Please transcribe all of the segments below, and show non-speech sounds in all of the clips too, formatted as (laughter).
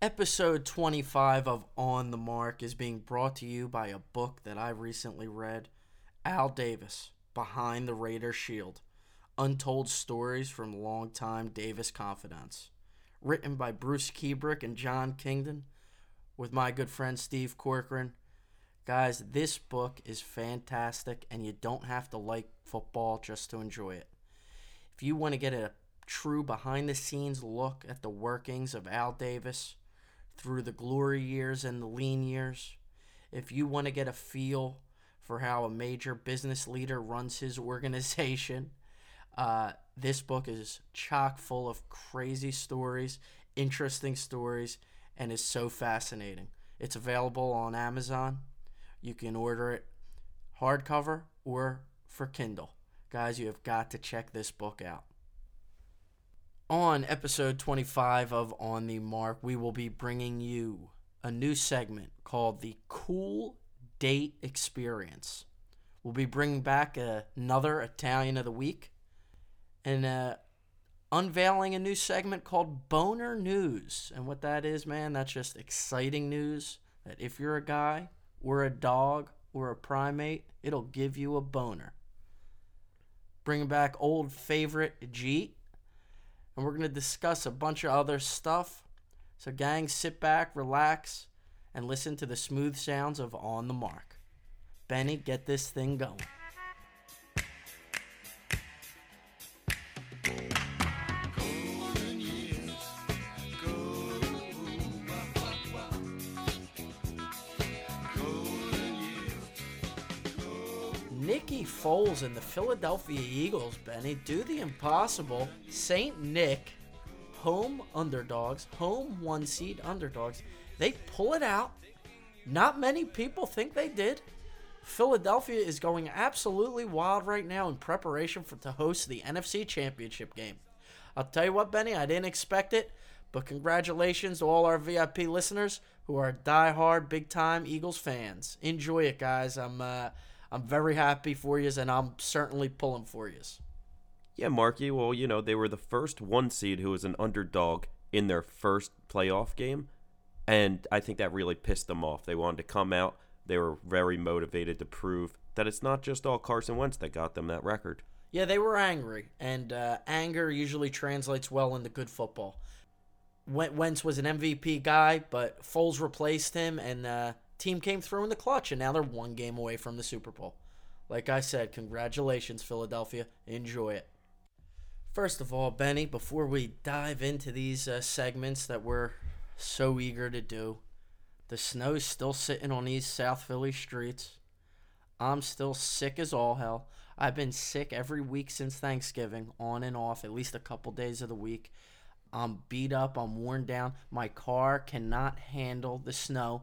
Episode 25 of On the Marc is being brought to you by a book that I recently read Al Davis, Behind the Raider Shield Untold Stories from Longtime Davis Confidants. Written by Bruce Kebric and Jon Kingdon, with my good friend Steve Corkran. Guys, this book is fantastic, and you don't have to like football just to enjoy it. If you want to get a true behind the scenes look at the workings of Al Davis through the glory years and the lean years, if you want to get a feel for how a major business leader runs his (laughs) organization, uh, this book is chock full of crazy stories, interesting stories, and is so fascinating. It's available on Amazon. You can order it hardcover or for Kindle. Guys, you have got to check this book out. On episode 25 of On the Marc, we will be bringing you a new segment called the Cool Date Experience. We'll be bringing back another Italian of the Week and uh, unveiling a new segment called Boner News. And what that is, man, that's just exciting news that if you're a guy or a dog or a primate, it'll give you a boner. Bringing back old favorite J'Eat and we're going to discuss a bunch of other stuff. So, gang, sit back, relax, and listen to the smooth sounds of On the Marc. Benny, get this thing going. Foles and the Philadelphia Eagles, Benny, do the impossible. St. Nick, home underdogs, home one seed underdogs, they pull it out. Not many people think they did. Philadelphia is going absolutely wild right now in preparation for to host the NFC Championship game. I'll tell you what, Benny, I didn't expect it, but congratulations to all our VIP listeners who are die-hard, big-time Eagles fans. Enjoy it, guys. I'm uh, I'm very happy for you, and I'm certainly pulling for you. Yeah, Marky. Well, you know, they were the first one seed who was an underdog in their first playoff game. And I think that really pissed them off. They wanted to come out. They were very motivated to prove that it's not just all Carson Wentz that got them that record. Yeah, they were angry. And uh, anger usually translates well into good football. Wentz was an MVP guy, but Foles replaced him, and uh, team came through in the clutch, and now they're one game away from the Super Bowl. Like I said, congratulations, Philadelphia. Enjoy it. First of all, Benny, before we dive into these uh, segments that we're so eager to do, the snow's still sitting on these South Philly streets. I'm still sick as all hell. I've been sick every week since Thanksgiving, on and off, at least a couple days of the week. I'm beat up, I'm worn down. My car cannot handle the snow.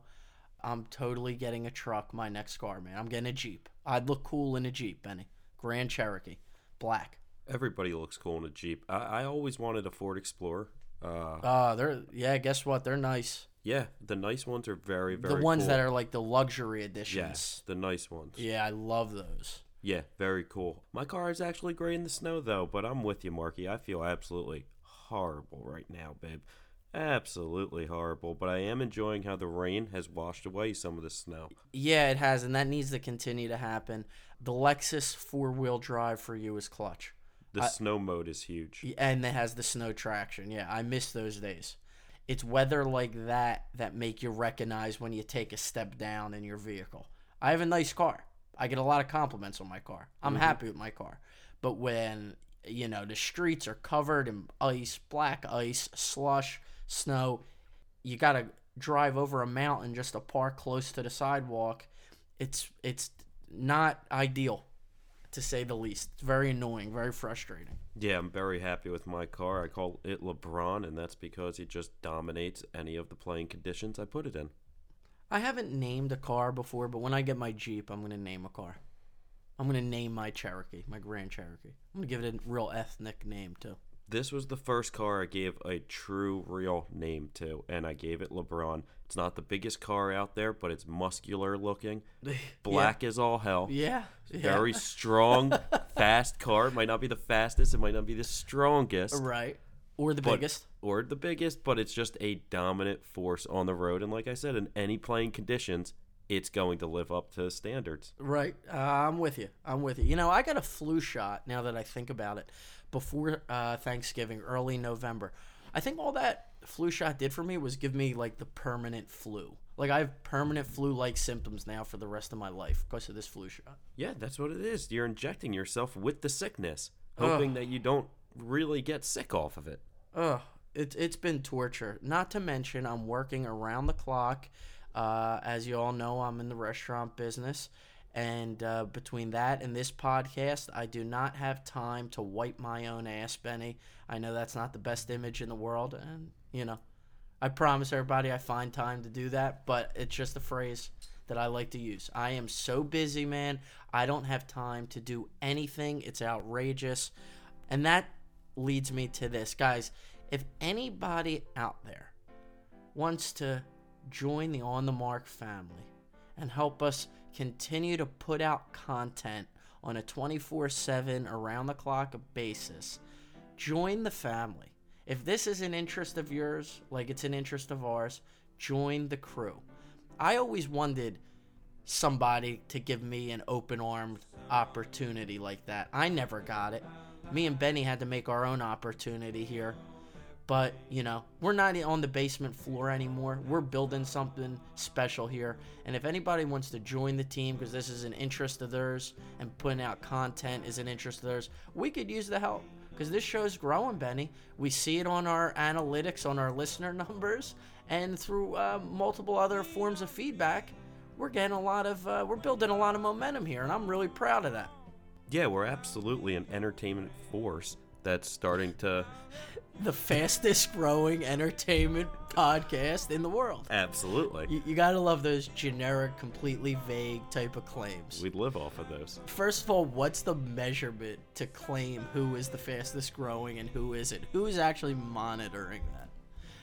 I'm totally getting a truck, my next car, man. I'm getting a Jeep. I'd look cool in a Jeep, Benny. Grand Cherokee, black. Everybody looks cool in a Jeep. I, I always wanted a Ford Explorer. Uh, uh, they're yeah. Guess what? They're nice. Yeah, the nice ones are very very. The ones cool. that are like the luxury editions. Yes, the nice ones. Yeah, I love those. Yeah, very cool. My car is actually great in the snow though, but I'm with you, Marky. I feel absolutely horrible right now, babe absolutely horrible, but I am enjoying how the rain has washed away some of the snow. Yeah, it has, and that needs to continue to happen. The Lexus four wheel drive for you is clutch. The I, snow mode is huge. And it has the snow traction. Yeah, I miss those days. It's weather like that that make you recognize when you take a step down in your vehicle. I have a nice car. I get a lot of compliments on my car. I'm mm-hmm. happy with my car. But when, you know, the streets are covered in ice, black ice, slush, snow. You got to drive over a mountain just to park close to the sidewalk. It's it's not ideal to say the least. It's very annoying, very frustrating. Yeah, I'm very happy with my car. I call it LeBron, and that's because it just dominates any of the playing conditions I put it in. I haven't named a car before, but when I get my Jeep, I'm going to name a car. I'm going to name my Cherokee, my Grand Cherokee. I'm going to give it a real ethnic name, too. This was the first car I gave a true, real name to, and I gave it LeBron. It's not the biggest car out there, but it's muscular looking, (laughs) black yeah. as all hell. Yeah, yeah. very strong, (laughs) fast car. It might not be the fastest, it might not be the strongest, right? or the but- biggest. or the biggest, but it's just a dominant force on the road. And like I said, in any playing conditions, it's going to live up to standards. Right. Uh, I'm with you. I'm with you. You know, I got a flu shot now that I think about it before uh, Thanksgiving, early November. I think all that flu shot did for me was give me like the permanent flu. Like I have permanent flu-like symptoms now for the rest of my life because of this flu shot. Yeah, that's what it is. You're injecting yourself with the sickness, hoping that you don't really get sick off of it. Ugh, it's it's been torture. Not to mention, I'm working around the clock. Uh, as you all know, I'm in the restaurant business, and uh, between that and this podcast, I do not have time to wipe my own ass, Benny. I know that's not the best image in the world, and you know, I promise everybody I find time to do that, but it's just a phrase that I like to use. I am so busy, man. I don't have time to do anything. It's outrageous. And that leads me to this. Guys, if anybody out there wants to join the On the Marc family and help us continue to put out content on a 24 7 around the clock basis, join the family. If this is an interest of yours, like it's an interest of ours, join the crew. I always wanted somebody to give me an open armed opportunity like that. I never got it. Me and Benny had to make our own opportunity here. But, you know, we're not on the basement floor anymore. We're building something special here. And if anybody wants to join the team because this is an interest of theirs and putting out content is an interest of theirs, we could use the help because this show's growing, Benny. We see it on our analytics, on our (laughs) listener numbers, and through uh, multiple other forms of feedback. We're getting a lot of, uh, we're building a lot of momentum here, and I'm really proud of that. Yeah, we're absolutely an entertainment force that's starting to. The fastest growing entertainment podcast in the world. Absolutely. You, you gotta love those generic, completely vague type of claims. We live off of those. First of all, what's the measurement to claim who is the fastest growing and who isn't? Who is actually monitoring that?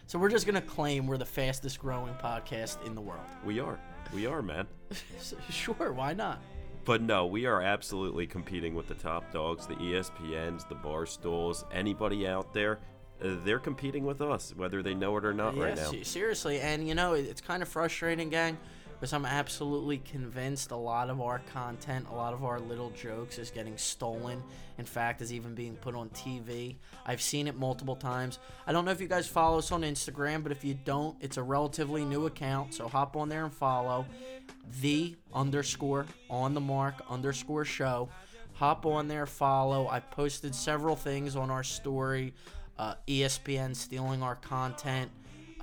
So we're just gonna claim we're the fastest growing podcast in the world. We are. We are, man. (laughs) Sure, why not? But no, we are absolutely competing with the top dogs, the ESPNs, the Barstools, anybody out there. They're competing with us, whether they know it or not right now. se- seriously, and you know it's kind of frustrating, gang, because I'm absolutely convinced a lot of our content, a lot of our little jokes is getting stolen. In fact, is even being put on TV. I've seen it multiple times. I don't know if you guys follow us on Instagram, but if you don't, it's a relatively new account, so hop on there and follow the underscore on the mark underscore show. Hop on there, follow. I've posted several things on our story. Uh, ESPN stealing our content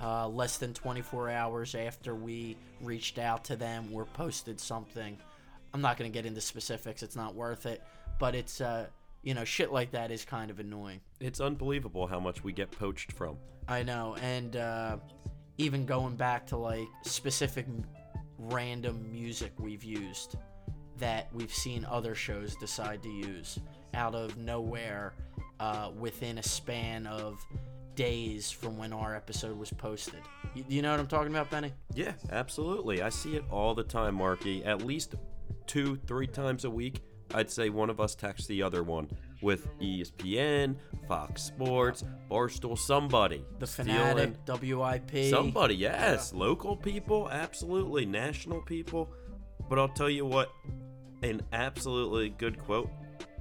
uh, less than 24 hours after we reached out to them or posted something. I'm not going to get into specifics, it's not worth it. But it's, uh, you know, shit like that is kind of annoying. It's unbelievable how much we get poached from. I know, and uh, even going back to like specific random music we've used that we've seen other shows decide to use out of nowhere uh, within a span of days from when our episode was posted. You, you know what I'm talking about, Benny? Yeah, absolutely. I see it all the time, Marky. At least two, three times a week, I'd say one of us texts the other one with ESPN, Fox Sports, Barstool, somebody. The stealing- Fanatic, WIP. Somebody, yes. Local people, absolutely. National people. But I'll tell you what, an absolutely good quote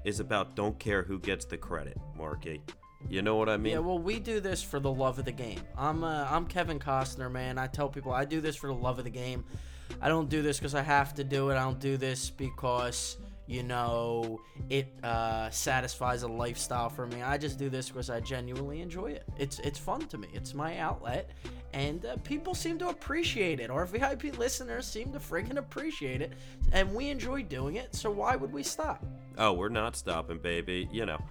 is about don't care who gets the credit, Marky. You know what I mean? Yeah, well, we do this for the love of the game. I'm uh, I'm Kevin Costner, man. I tell people I do this for the love of the game. I don't do this because I have to do it. I don't do this because you know it uh, satisfies a lifestyle for me. I just do this because I genuinely enjoy it. It's it's fun to me. It's my outlet, and uh, people seem to appreciate it. Our VIP listeners seem to friggin' appreciate it, and we enjoy doing it. So why would we stop? oh, we're not stopping, baby. You know,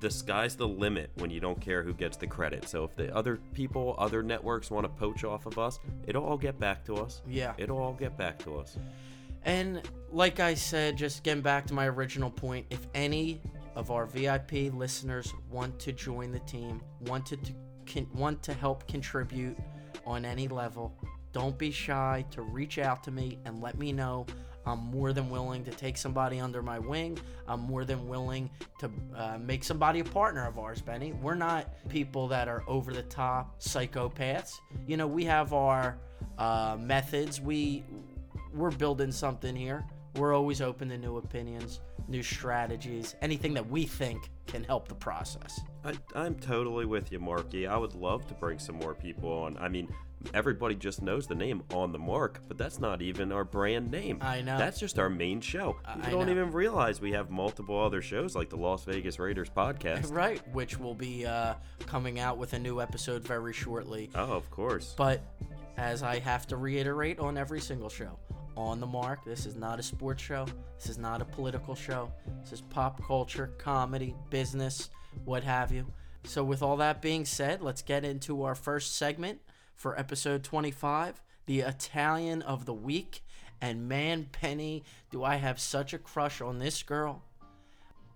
the sky's the limit when you don't care who gets the credit. So if the other people, other networks want to poach off of us, it'll all get back to us. Yeah. It'll all get back to us. And like I said, just getting back to my original point, if any of our VIP listeners want to join the team, wanted to want to help contribute on any level, don't be shy to reach out to me and let me know. I'm more than willing to take somebody under my wing. I'm more than willing to uh, make somebody a partner of ours, Benny. We're not people that are over the top psychopaths. You know, we have our uh, methods. We we're building something here. We're always open to new opinions, new strategies, anything that we think can help the process. I, I'm totally with you, Marky. I would love to bring some more people on. I mean, everybody just knows the name on the Marc, but that's not even our brand name. I know. That's just our main show. I- You I don't know. even realize we have multiple other shows like the Las Vegas Raiders podcast. (laughs) Right, which will be uh, coming out with a new episode very shortly. Oh, of course. But as I have to reiterate on every single show, on the Marc, this is not a sports show. This is not a political show. This is pop culture, comedy, business, what have you. So, with all that being said, let's get into our first segment for episode 25 the Italian of the Week. And man, Penny, do I have such a crush on this girl.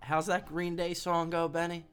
How's that Green Day song go, Benny?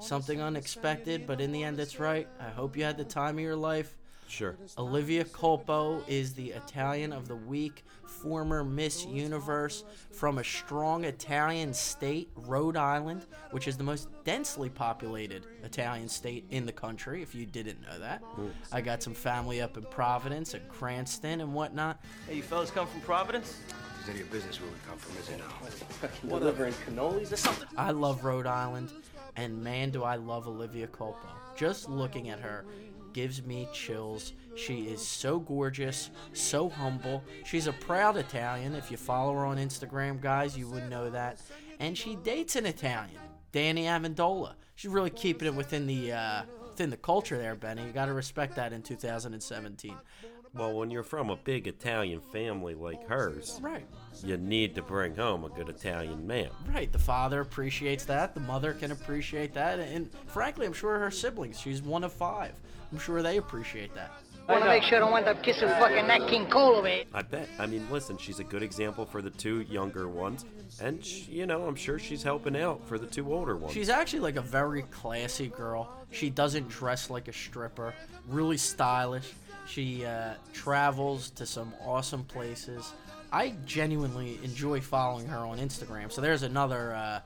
Something unexpected, but in the end, it's right. I hope you had the time of your life. Sure. Olivia Culpo is the Italian of the Week, former Miss Universe from a strong Italian state, Rhode Island, which is the most densely populated Italian state in the country, if you didn't know that. I got some family up in Providence and Cranston and whatnot. Hey, you fellas come from Providence? If there's any business where we come from, is it now? Delivering cannolis or something? I love Rhode Island, and man, do I love Olivia Culpo. Just looking at her gives me chills. She is so gorgeous, so humble. She's a proud Italian. If you follow her on Instagram, guys, you would know that. And she dates an Italian, Danny Amendola. She's really keeping it within the uh, within the culture there, Benny. You got to respect that in 2017. Well, when you're from a big Italian family like hers, Right. you need to bring home a good Italian man. Right, the father appreciates that. The mother can appreciate that, and frankly, I'm sure her siblings. She's one of five. I'm sure they appreciate that. I Want to make sure I don't wind up kissing fucking that King Cole over here. I bet. I mean, listen, she's a good example for the two younger ones, and sh you know, I'm sure she's helping out for the two older ones. She's actually like a very classy girl. She doesn't dress like a stripper. Really stylish. She uh, travels to some awesome places. I genuinely enjoy following her on Instagram. So there's another uh,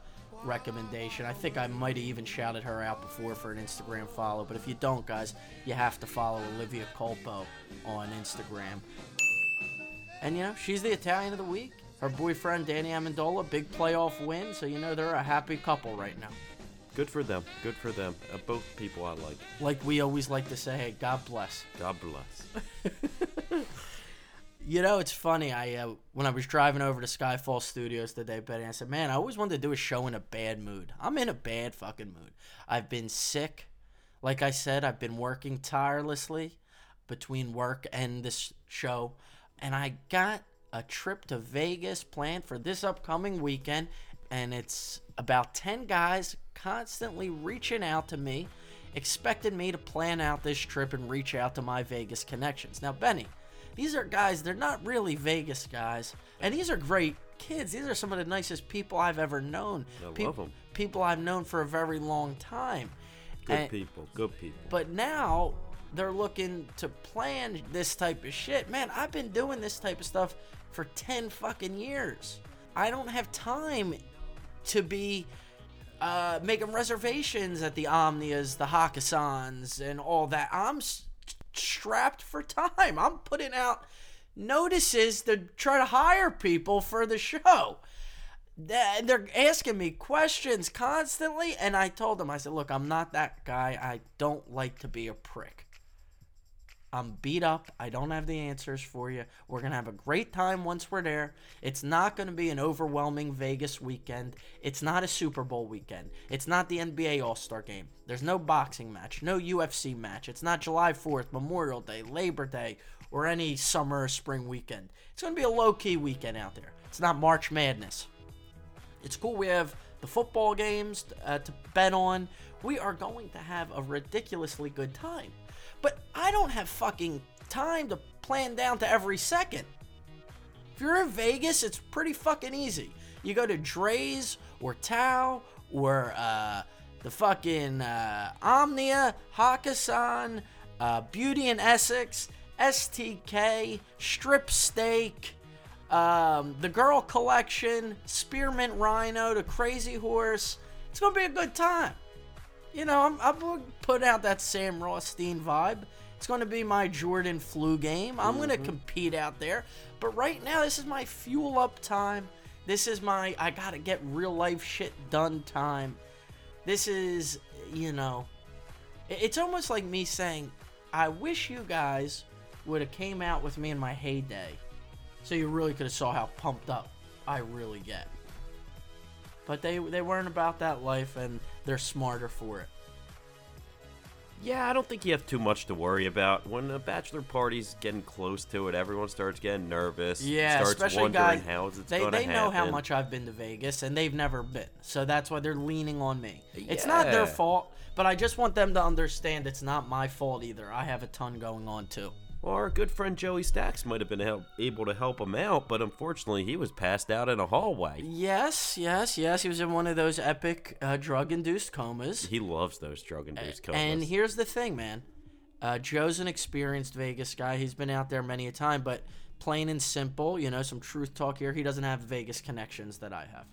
recommendation. I think I might have even shouted her out before for an Instagram follow. But if you don't, guys, you have to follow Olivia Culpo on Instagram. And you know, she's the Italian of the week. Her boyfriend Danny Amendola, big playoff win, so you know they're a happy couple right now. Good for them. Good for them. Uh, both people I like. Like we always like to say, hey, God bless. God bless. (laughs) You know, it's funny. I uh, when I was driving over to Skyfall Studios today, Betty, I said, "Man, I always wanted to do a show in a bad mood. I'm in a bad fucking mood. I've been sick. Like I said, I've been working tirelessly between work and this show, and I got a trip to Vegas planned for this upcoming weekend, and it's about ten guys constantly reaching out to me, expecting me to plan out this trip and reach out to my Vegas connections. Now, Benny." These are guys, they're not really Vegas guys. And these are great kids. These are some of the nicest people I've ever known. I Peop- love 'em. People I've known for a very long time. Good And- people. Good people. But now they're looking to plan this type of shit. Man, I've been doing this type of stuff for 10 fucking years. I don't have time to be uh, making reservations at the Omnias, the Hakkasans, and all that. I'm strapped for time. I'm putting out notices to try to hire people for the show. They're asking me questions constantly, and I told them, I said, look, I'm not that guy. I don't like to be a prick. I'm beat up. I don't have the answers for you. We're going to have a great time once we're there. It's not going to be an overwhelming Vegas weekend. It's not a Super Bowl weekend. It's not the NBA All Star game. There's no boxing match, no UFC match. It's not July 4th, Memorial Day, Labor Day, or any summer or spring weekend. It's going to be a low key weekend out there. It's not March Madness. It's cool. We have the football games uh, to bet on. We are going to have a ridiculously good time. But I don't have fucking time to plan down to every second. If you're in Vegas, it's pretty fucking easy. You go to Drai's or Tao or uh, the fucking uh, Omnia, Hakkasan, uh, Beauty in Essex, STK, Strip Steak, um, the Girl Collection, Spearmint Rhino, the Crazy Horse. It's gonna be a good time. You know, I'm, I'm out that Sam Rothstein vibe. It's gonna be my Jordan flu game. I'm gonna mm-hmm. compete out there. But right now, this is my fuel up time. This is my I gotta get real life shit done time. This is, you know, it's almost like me saying, I wish you guys would have came out with me in my heyday, so you really could have saw how pumped up I really get. But they they weren't about that life, and they're smarter for it. Yeah, I don't think you have too much to worry about. When a bachelor party's getting close to it, everyone starts getting nervous. Yeah, starts especially wondering guys. how it's they gonna they know how much I've been to Vegas, and they've never been, so that's why they're leaning on me. It's not their fault, but I just want them to understand it's not my fault either. I have a ton going on too. Well, our good friend Joey Stacks might have been help, able to help him out, but unfortunately, he was passed out in a hallway. Yes, yes, yes. He was in one of those epic uh, drug-induced comas. He loves those drug-induced comas. And here's the thing, man. Uh, Joe's an experienced Vegas guy. He's been out there many a time, but plain and simple, you know, some truth talk here. He doesn't have Vegas connections that I have.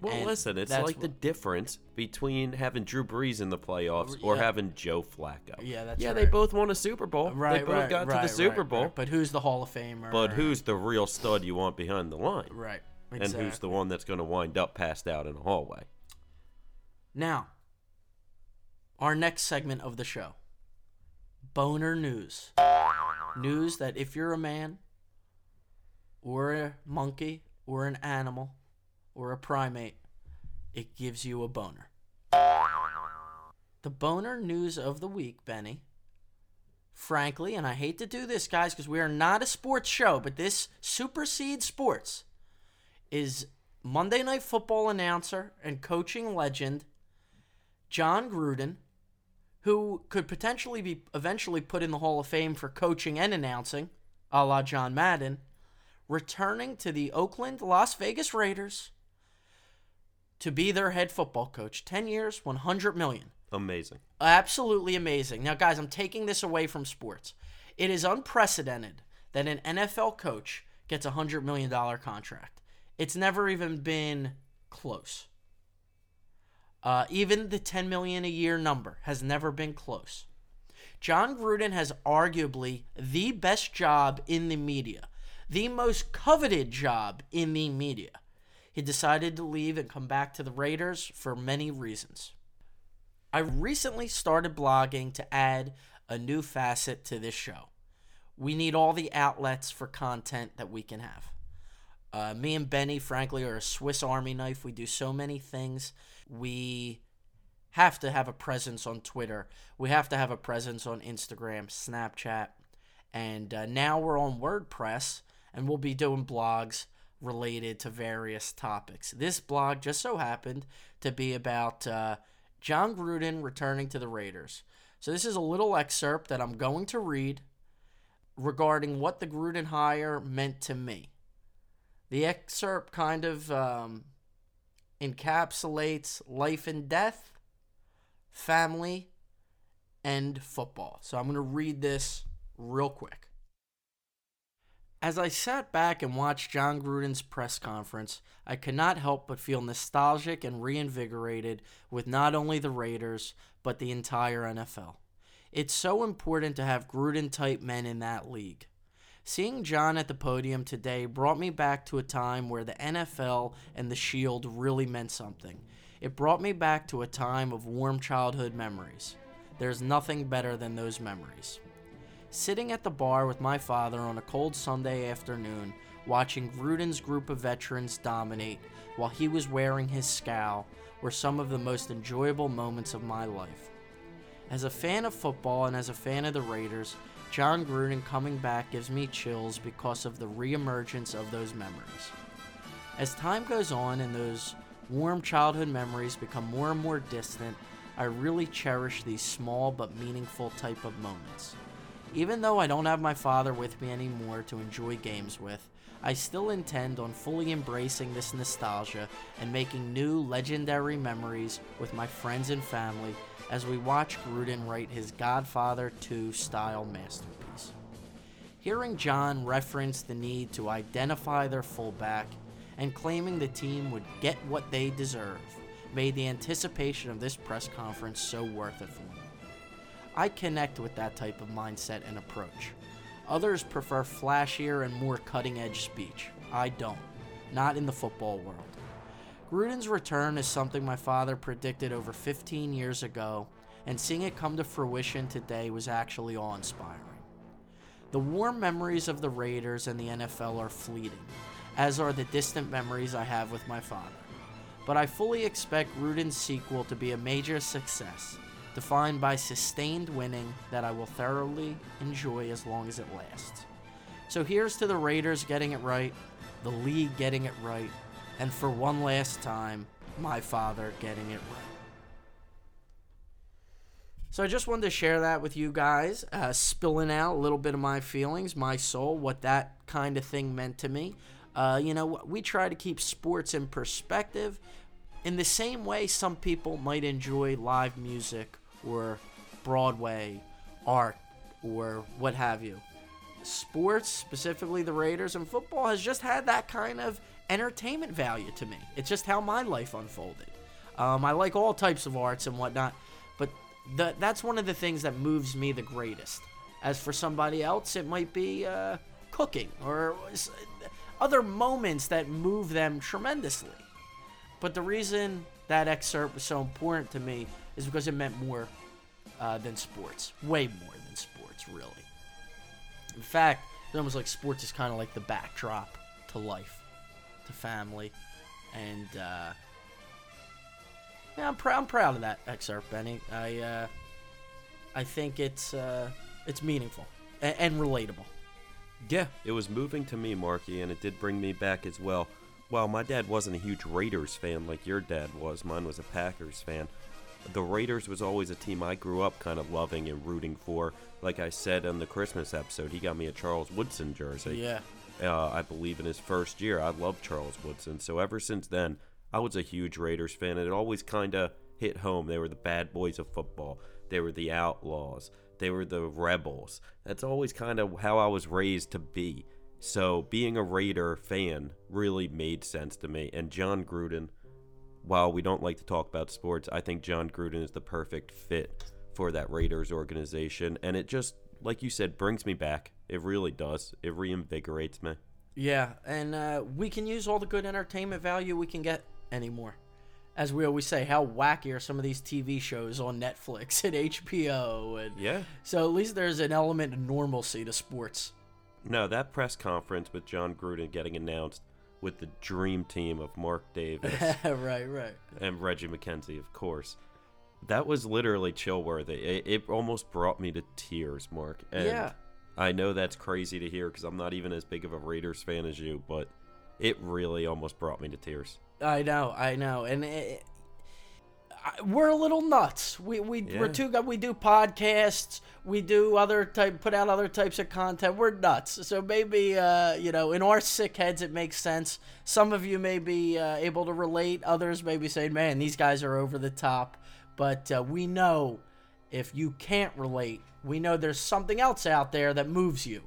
Well, and listen, it's like the difference between having Drew Brees in the playoffs or Yeah. having Joe Flacco. Yeah, that's yeah. They both won a Super Bowl. Right, they both right, got right, to the Super right, Bowl. right. But who's the Hall of Famer? But who's the real stud you want behind the line? right? Exactly. And who's the one that's going to wind up passed out in a hallway? Now, our next segment of the show boner news. News that if you're a man, or a monkey, or an animal, or a primate, it gives you a boner. The boner news of the week, Benny. Frankly, and I hate to do this, guys, because we are not a sports show, but this supersedes sports, is Monday Night Football announcer and coaching legend Jon Gruden, who could potentially be eventually put in the Hall of Fame for coaching and announcing, a la John Madden, returning to the Oakland Las Vegas Raiders to be their head football coach. 10 years, 100 million. Amazing. Absolutely amazing. Now, guys, I'm taking this away from sports. It is unprecedented that an NFL coach gets a $100 million contract. It's never even been close. Uh, even the 10 million a year number has never been close. Jon Gruden has arguably the best job in the media, the most coveted job in the media. He decided to leave and come back to the Raiders for many reasons. I recently started blogging to add a new facet to this show. We need all the outlets for content that we can have. Uh, me and Benny, frankly, are a Swiss Army knife. We do so many things. We have to have a presence on Twitter. We have to have a presence on Instagram, Snapchat, and uh, now we're on WordPress, and we'll be doing blogs related to various topics. This blog just so happened to be about uh, Jon Gruden returning to the Raiders. So this is a little excerpt that I'm going to read regarding what the Gruden hire meant to me. The excerpt kind of um, encapsulates life and death, family, and football. So I'm going to read this real quick. As I sat back and watched Jon Gruden's press conference, I could not help but feel nostalgic and reinvigorated with not only the Raiders, but the entire NFL. It's so important to have Gruden type men in that league. Seeing Jon at the podium today brought me back to a time where the NFL and the Shield really meant something. It brought me back to a time of warm childhood memories. There's nothing better than those memories. Sitting at the bar with my father on a cold Sunday afternoon, watching Gruden's group of veterans dominate while he was wearing his scowl were some of the most enjoyable moments of my life. As a fan of football and as a fan of the Raiders, Jon Gruden coming back gives me chills because of the reemergence of those memories. As time goes on and those warm childhood memories become more and more distant, I really cherish these small but meaningful type of moments. Even though I don't have my father with me anymore to enjoy games with, I still intend on fully embracing this nostalgia and making new legendary memories with my friends and family as we watch Gruden write his Godfather 2 style masterpiece. Hearing Jon reference the need to identify their fullback and claiming the team would get what they deserve made the anticipation of this press conference so worth it for me. I connect with that type of mindset and approach. Others prefer flashier and more cutting edge speech. I don't. Not in the football world. Gruden's return is something my father predicted over 15 years ago, and seeing it come to fruition today was actually awe inspiring. The warm memories of the Raiders and the NFL are fleeting, as are the distant memories I have with my father. But I fully expect Gruden's sequel to be a major success, defined by sustained winning that I will thoroughly enjoy as long as it lasts. So here's to the Raiders getting it right, the league getting it right, and for one last time, my father getting it right. So I just wanted to share that with you guys, uh, spilling out a little bit of my feelings, my soul, what that kind of thing meant to me. Uh, you know, we try to keep sports in perspective. In the same way, some people might enjoy live music or Broadway art or what have you. Sports, specifically the Raiders and football, has just had that kind of entertainment value to me. It's just how my life unfolded. Um, I like all types of arts and whatnot, but the, that's one of the things that moves me the greatest. As for somebody else, it might be uh, cooking or other moments that move them tremendously. But the reason that excerpt was so important to me is because it meant more uh, than sports. Way more than sports, really. In fact, it's almost like sports is kind of like the backdrop to life, to family, and uh, yeah, I'm, pr- I'm proud of that excerpt, Benny. I uh, I think it's uh, it's meaningful and, and relatable. Yeah, it was moving to me, Marky, and it did bring me back as well. While my dad wasn't a huge Raiders fan like your dad was, mine was a Packers fan. The Raiders was always a team I grew up kind of loving and rooting for. Like I said on the Christmas episode, he got me a Charles Woodson jersey. Yeah. Uh, I believe in his first year. I loved Charles Woodson. So ever since then, I was a huge Raiders fan, and it always kind of hit home. They were the bad boys of football. They were the outlaws. They were the rebels. That's always kind of how I was raised to be. So being a Raider fan really made sense to me. And Jon Gruden, while we don't like to talk about sports, I think Jon Gruden is the perfect fit for that Raiders organization. And it just, like you said, brings me back. It really does. It reinvigorates me. Yeah, and uh, we can use all the good entertainment value we can get anymore. As we always say, how wacky are some of these TV shows on Netflix (laughs) and HBO? And Yeah. so at least there's an element of normalcy to sports. No, that press conference with Jon Gruden getting announced with the dream team of Mark Davis (laughs) right, right. and Reggie McKenzie, of course. That was literally chill worthy. It, it almost brought me to tears, Marc. And Yeah. I know that's crazy to hear because I'm not even as big of a Raiders fan as you, but it really almost brought me to tears. I know, I know, and it, we're a little nuts. We we we're Yeah. too good. We do podcasts. We do other type, put out other types of content. We're nuts. So maybe uh, you know, in our sick heads, it makes sense. Some of you may be uh, able to relate. Others may be saying, "Man, these guys are over the top." But uh, we know if you can't relate, we know there's something else out there that moves you.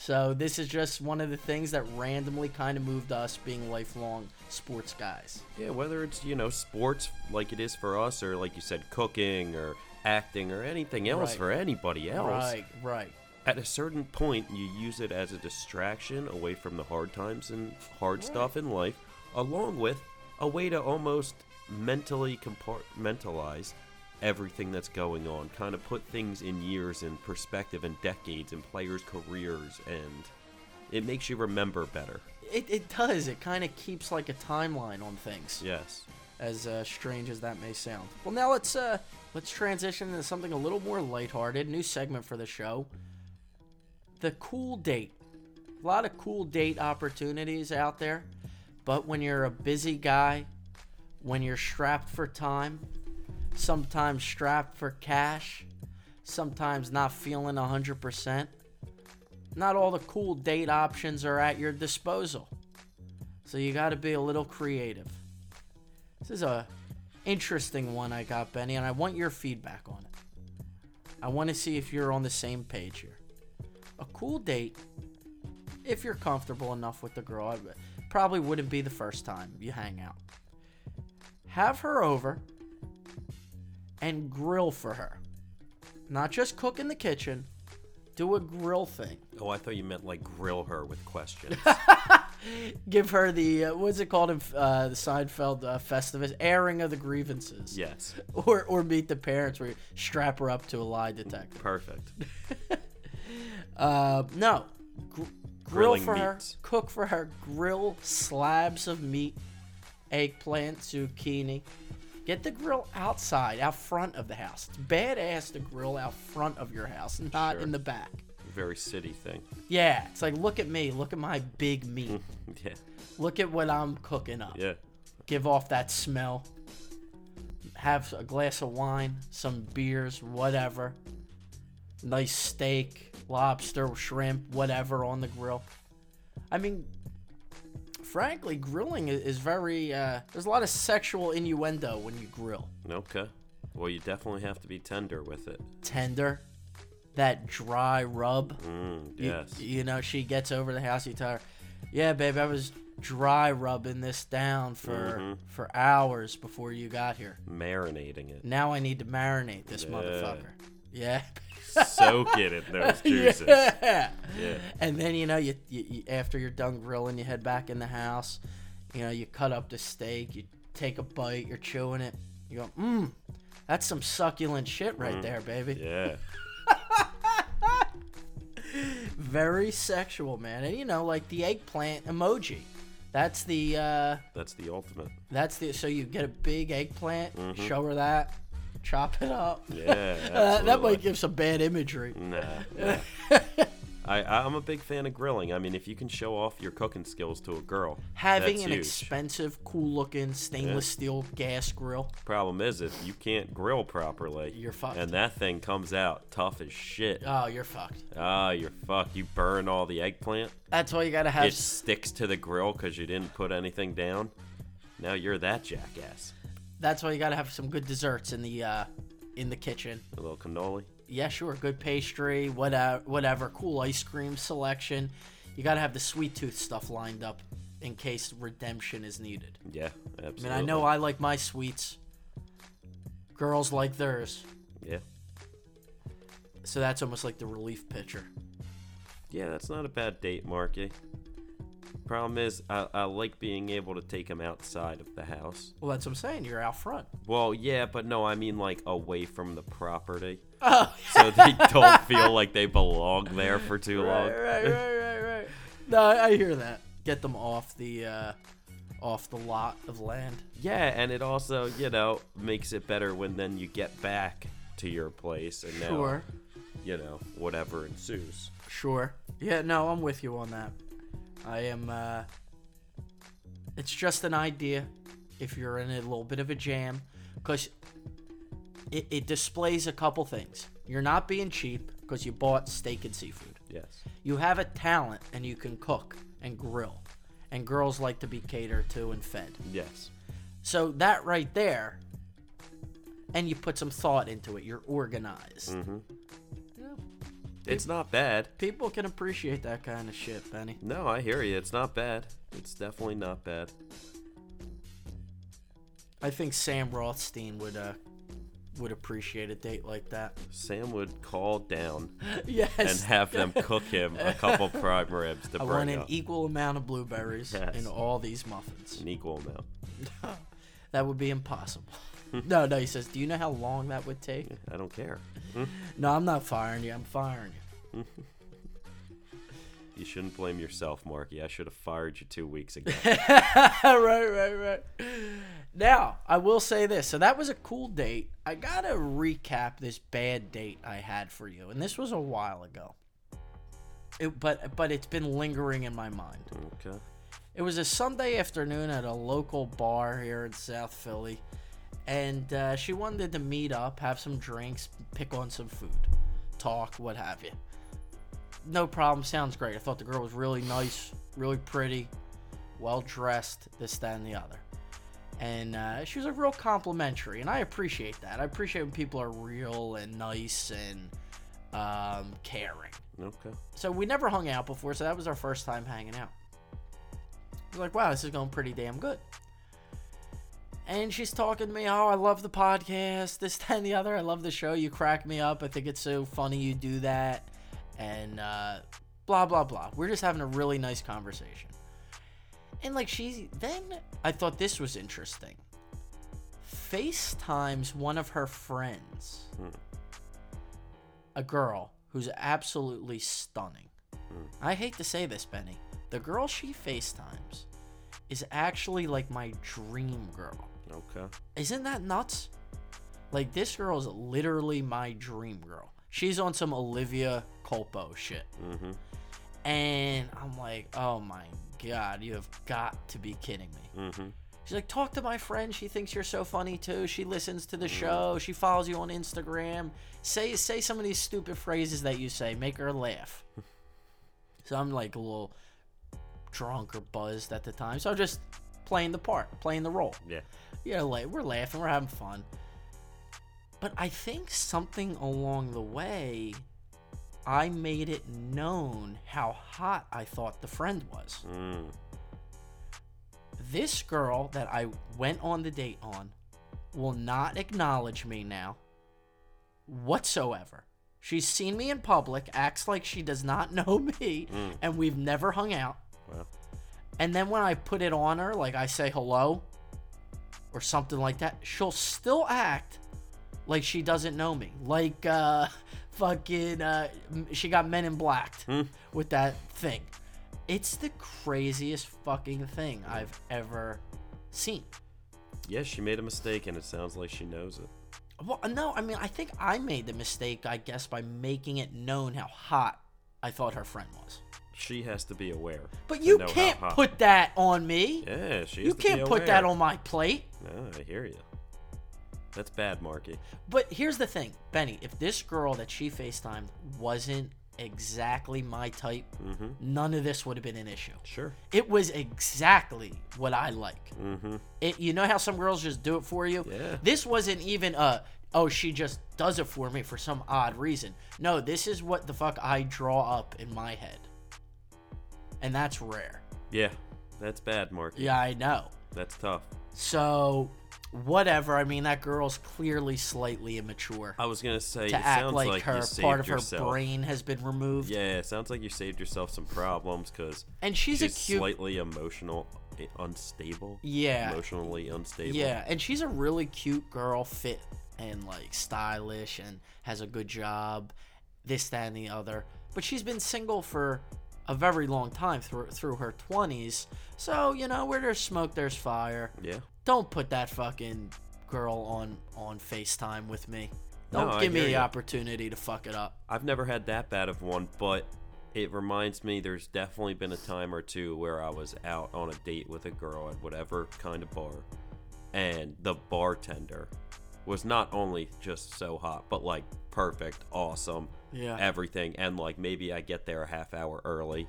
So this is just one of the things that randomly kind of moved us being lifelong sports guys. Yeah, whether it's, you know, sports like it is for us, or like you said, cooking or acting or anything else Right. for anybody else. Right, right. at a certain point you use it as a distraction away from the hard times and hard stuff in life along with a way to almost mentally compartmentalize everything that's going on kind of put things in years in perspective and decades and players careers and it makes you remember better It, it does. It kind of keeps like a timeline on things, yes as uh, strange as that may sound. Well, now let's uh, let's transition into something a little more lighthearted. New segment for the show. The cool date. A lot of cool date opportunities out there, but when you're a busy guy, when you're strapped for time, sometimes strapped for cash, sometimes not feeling 100%, not all the cool date options are at your disposal. So you got to be a little creative. This is a interesting one I got, Benny, and I want your feedback on it. I want to see if you're on the same page here. a cool date if you're comfortable enough with the girl. Probably wouldn't be the first time you hang out. Have her over and grill for her. Not just cook in the kitchen, do a grill thing. Oh, I thought you meant like grill her with questions. (laughs) Give her the uh, what's it called in uh, the Seinfeld uh, Festivus? Airing of the grievances. yes. (laughs) Or or meet the parents where you strap her up to a lie detector. Perfect. Uh, (laughs) no. Gr- grill Grilling for her. Cook for her. Grill slabs of meat, eggplant, zucchini. Get the grill outside, out front of the house. It's badass to grill out front of your house, not Sure. in the back. Very city thing. Yeah, it's like look at me, look at my big meat. (laughs) Yeah. look at what I'm cooking up. Yeah. Give off that smell. Have a glass of wine, some beers, whatever. Nice steak, lobster, shrimp, whatever on the grill. I mean, frankly, grilling is very. Uh, there's a lot of sexual innuendo when you grill. Okay. Well, you definitely have to be tender with it. Tender, that dry rub. Mm, You- yes. You, know, she gets over the house. You tell her, "Yeah, babe, I was dry rubbing this down for Mm-hmm. for hours before you got here. Marinating it. Now I need to marinate this Yeah. motherfucker." Yeah. (laughs) Soak it in those (laughs) juices. yeah. Yeah. And then you know, you, you, you after you're done grilling, you head back in the house. You know, you cut up the steak. You take a bite. You're chewing it. You go, mmm. That's some succulent shit right there, baby. Mm. Yeah. (laughs) Very sexual, man. And you know, like the eggplant emoji. That's the uh That's the ultimate. that's the so you get a big eggplant, Mm-hmm. show her that, chop it up. Yeah. (laughs) Uh, that might give some bad imagery. Nah. nah. (laughs) I, I'm a big fan of grilling. I mean, if you can show off your cooking skills to a girl, Having an huge. expensive, cool-looking stainless steel gas grill, Problem is, if you can't grill properly, You're fucked. And that thing comes out tough as shit. oh, you're fucked. Ah, you're fucked. You burn all the eggplant. That's why you gotta have. It sticks to the grill because you didn't put anything down. Now you're that jackass. That's why you gotta have some good desserts in the uh, in the kitchen. A little cannoli. Yeah, sure. Good pastry, whatever, whatever. Cool ice cream selection. You gotta have the sweet tooth stuff lined up in case redemption is needed. Yeah, absolutely. I mean, I know I like my sweets. Girls like theirs. Yeah. So that's almost like the relief pitcher. Yeah, that's not a bad date, Marky. Problem is, I, I like being able to take them outside of the house. Well, that's what I'm saying. You're out front. Well, yeah, but no, I mean like away from the property. (laughs) Oh, So they don't feel like they belong there for too long. right, right, right, right, right. No, I I hear that. Get them off the uh, off the lot of land. Yeah, and it also, you know, makes it better when then you get back to your place and now, Sure, you know, whatever ensues. sure. Yeah, no, I'm with you on that. I am. uh It's just an idea. If you're in a little bit of a jam, because it, it displays a couple things. You're not being cheap because you bought steak and seafood. Yes. You have a talent and you can cook and grill. And girls like to be catered to and fed. Yes. So that right there, and you put some thought into it. You're organized. It's not bad. People can appreciate that kind of shit, Benny. No, I hear you. It's not bad. It's definitely not bad. I think Sam Rothstein would uh would appreciate a date like that. Sam would call down (laughs) yes. and have them (laughs) cook him a couple prime ribs to I bring want an up. equal amount of blueberries Yes. in all these muffins. An equal amount. (laughs) That would be impossible. No, no, he says, Do you know how long that would take? (laughs) I don't care. No, I'm not firing you. I'm firing you. (laughs) You shouldn't blame yourself, Marky. I should have fired you two weeks ago. (laughs) right, right, right. Now, I will say this. So that was a cool date. I got to recap this bad date I had for you. And this was a while ago. It, but but it's been lingering in my mind. okay. It was a Sunday afternoon at a local bar here in South Philly. And uh, she wanted to meet up, have some drinks, pick on some food, talk, what have you. No problem. Sounds great. I thought the girl was really nice, really pretty, well dressed, this, that, and the other. And uh, she was a real complimentary, and I appreciate that. I appreciate when people are real and nice and um, caring. Okay. So we never hung out before, so that was our first time hanging out. I was like, wow, this is going pretty damn good. And she's talking to me, oh, I love the podcast, this, that, and the other. I love the show. You crack me up. I think it's so funny you do that. And uh, blah, blah, blah. We're just having a really nice conversation. And like, she, then I thought this was interesting. FaceTimes one of her friends, a girl who's absolutely stunning. I hate to say this, Benny. The girl she FaceTimes is actually like my dream girl. Okay. Isn't that nuts? Like this girl is literally my dream girl. She's on some Olivia Culpo shit. Mm-hmm. And I'm like, oh my god, you have got to be kidding me. Mm-hmm. She's like, talk to my friend. She thinks you're so funny too. She listens to the show. She follows you on Instagram. Say say some of these stupid phrases that you say. Make her laugh. (laughs) so I'm like a little drunk or buzzed at the time. So I'm just playing the part, playing the role. Yeah. You know, like we're laughing, we're having fun. But I think something along the way, I made it known how hot I thought the friend was Mm. this girl that I went on the date on will not acknowledge me now whatsoever. She's seen me in public, acts like she does not (laughs) know me, and we've never hung out. Wow. And then when I put it on her, like I say hello or something like that, she'll still act like she doesn't know me. Like uh (laughs) fucking uh she got men in black with that thing. It's the craziest fucking thing I've ever seen. Yes, she made a mistake, and it sounds like she knows it. Well, no, I mean, I think I made the mistake, I guess, by making it known how hot I thought her friend was. She has to be aware. But you how can't hot- that put on me. Yeah, she. Has you can't put that on my plate. No, I hear you. That's bad, Marky. But here's the thing, Benny. If this girl that she FaceTimed wasn't exactly my type, none of this would have been an issue. Sure. It was exactly what I like. Mm-hmm. It, you know how some girls just do it for you? Yeah. This wasn't even a, oh, she just does it for me for some odd reason. No, this is what the fuck I draw up in my head. And that's rare. Yeah, that's bad, Marky. Yeah, I know. That's tough. So, whatever. I mean, that girl's clearly slightly immature. I was gonna say to it act sounds like, like, her part of yourself. her brain has been removed. Yeah, it sounds like you saved yourself some problems because And she's, she's a cute. slightly emotional, eh, unstable. Yeah. Emotionally unstable. Yeah, and she's a really cute girl, fit and like stylish, and has a good job, this, that, and the other. But she's been single for a very long time through through her twenties. So you know, where there's smoke, there's fire. Yeah. Don't put that fucking girl on on Facetime with me. Don't I give me the ya. opportunity to fuck it up. I've never had that bad of one, but it reminds me there's definitely been a time or two where I was out on a date with a girl at whatever kind of bar, and the bartender was not only just so hot, but like perfect, awesome, Yeah. everything. And like maybe I get there a half hour early,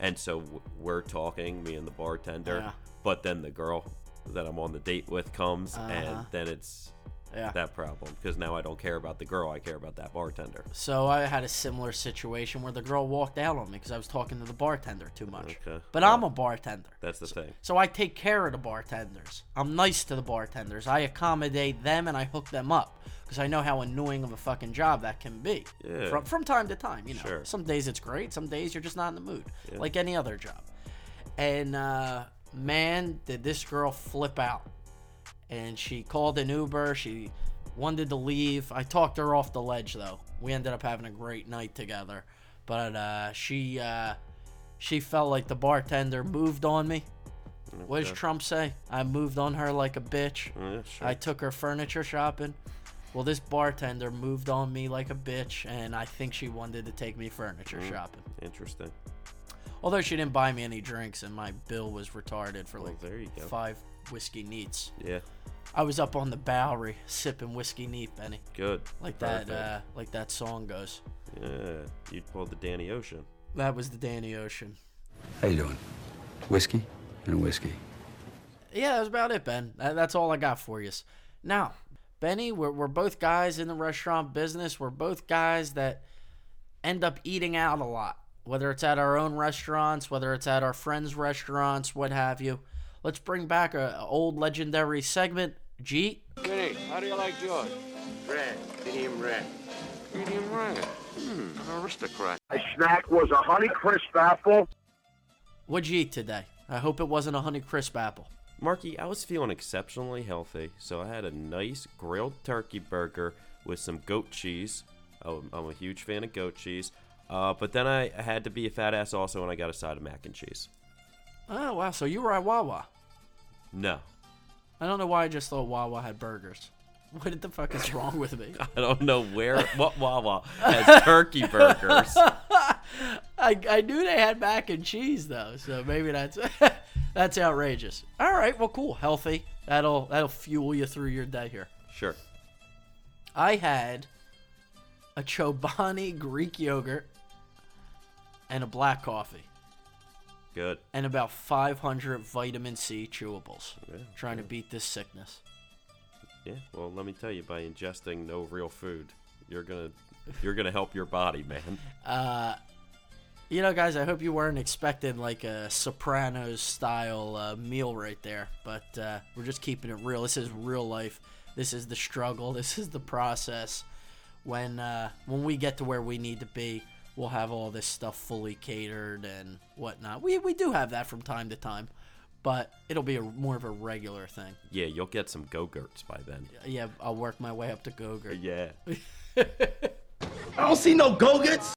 and so w- we're talking, me and the bartender, Yeah. but then the girl that I'm on the date with comes, Uh-huh. and then it's Yeah. that problem because now I don't care about the girl, I care about that bartender. So I had a similar situation where the girl walked out on me because I was talking to the bartender too much. Okay. But I'm a bartender. That's the thing. So I take care of the bartenders. I'm nice to the bartenders. I accommodate them and I hook them up because I know how annoying of a fucking job that can be. Yeah. From from time to time, you know. Sure. Some days it's great. Some days you're just not in the mood, like any other job. And uh, man, did this girl flip out? And she called an Uber. She wanted to leave. I talked her off the ledge though. We ended up having a great night together. But uh, she uh, she felt like the bartender moved on me. What does Trump say? I moved on her like a bitch. Yeah, sure. I took her furniture shopping. Well, this bartender moved on me like a bitch, and I think she wanted to take me furniture Mm. shopping. Interesting. Although she didn't buy me any drinks, and my bill was retarded for Well, like there you go. five whiskey neats. Yeah, I was up on the Bowery sipping whiskey neat, Benny, good. like that, uh, like that song goes. Yeah, you pulled the Danny Ocean. That was the Danny Ocean. How you doing? Whiskey and whiskey. Yeah, that's about it, Ben. That's all I got for you. Now, Benny, we're, we're both guys in the restaurant business. We're both guys that end up eating out a lot, whether it's at our own restaurants, whether it's at our friends' restaurants, what have you. Let's bring back a, a old legendary segment. G, Vinny, how do you like yours? Red. Medium red. Medium red. Hmm, an aristocrat. My snack was a Honey Crisp apple. what'd you eat today? I hope it wasn't a Honey Crisp apple. Marky, I was feeling exceptionally healthy, so I had a nice grilled turkey burger with some goat cheese. Oh, I'm a huge fan of goat cheese. Uh, but then I had to be a fat ass also, and I got a side of mac and cheese. Oh, wow. So you were at Wawa. No, I don't know why I just thought Wawa had burgers. (laughs) What the fuck is wrong with me? (laughs) I don't know where what Wawa has (laughs) turkey burgers. I, I knew they had mac and cheese though, so maybe that's that's outrageous. All right, well, cool, healthy. That'll that'll fuel you through your day here. Sure. I had a Chobani Greek yogurt and a black coffee Good. and about 500 vitamin C chewables. Yeah, Trying to beat this sickness. Yeah. Well, let me tell you, by ingesting no real food, you're gonna you're gonna help your body, man. Uh, you know, guys, I hope you weren't expecting like a Sopranos style uh, meal right there, but uh, we're just keeping it real. This is real life. This is the struggle. (laughs) This is the process. When uh, when we get to where we need to be, we'll have all this stuff fully catered and whatnot. We we do have that from time to time, but it'll be a, more of a regular thing. Yeah, you'll get some go-gurts by then. Yeah, I'll work my way up to Gogurt. Yeah. (laughs) I don't see no go-gets.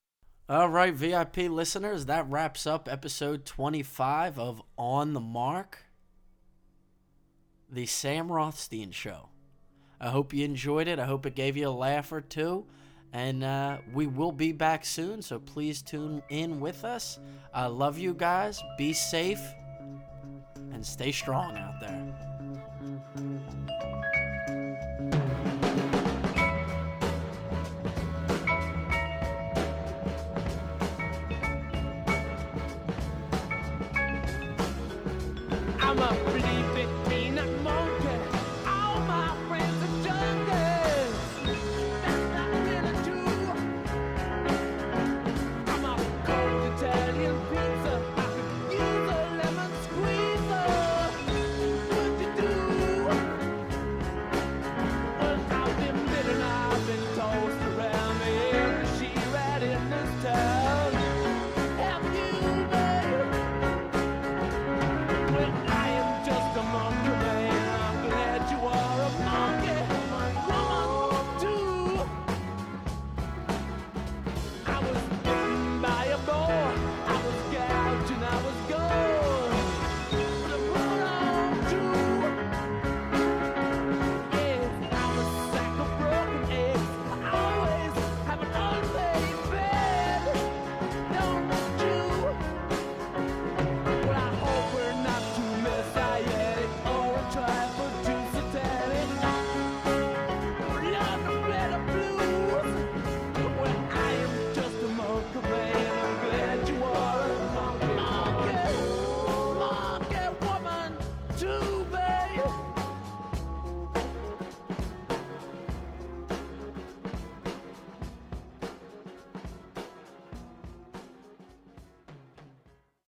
All right, VIP listeners, that wraps up episode 25 of On the Marc, the Sam Rothstein Show. I hope you enjoyed it. I hope it gave you a laugh or two. And uh, we will be back soon, so please tune in with us. I love you guys. Be safe and stay strong out there.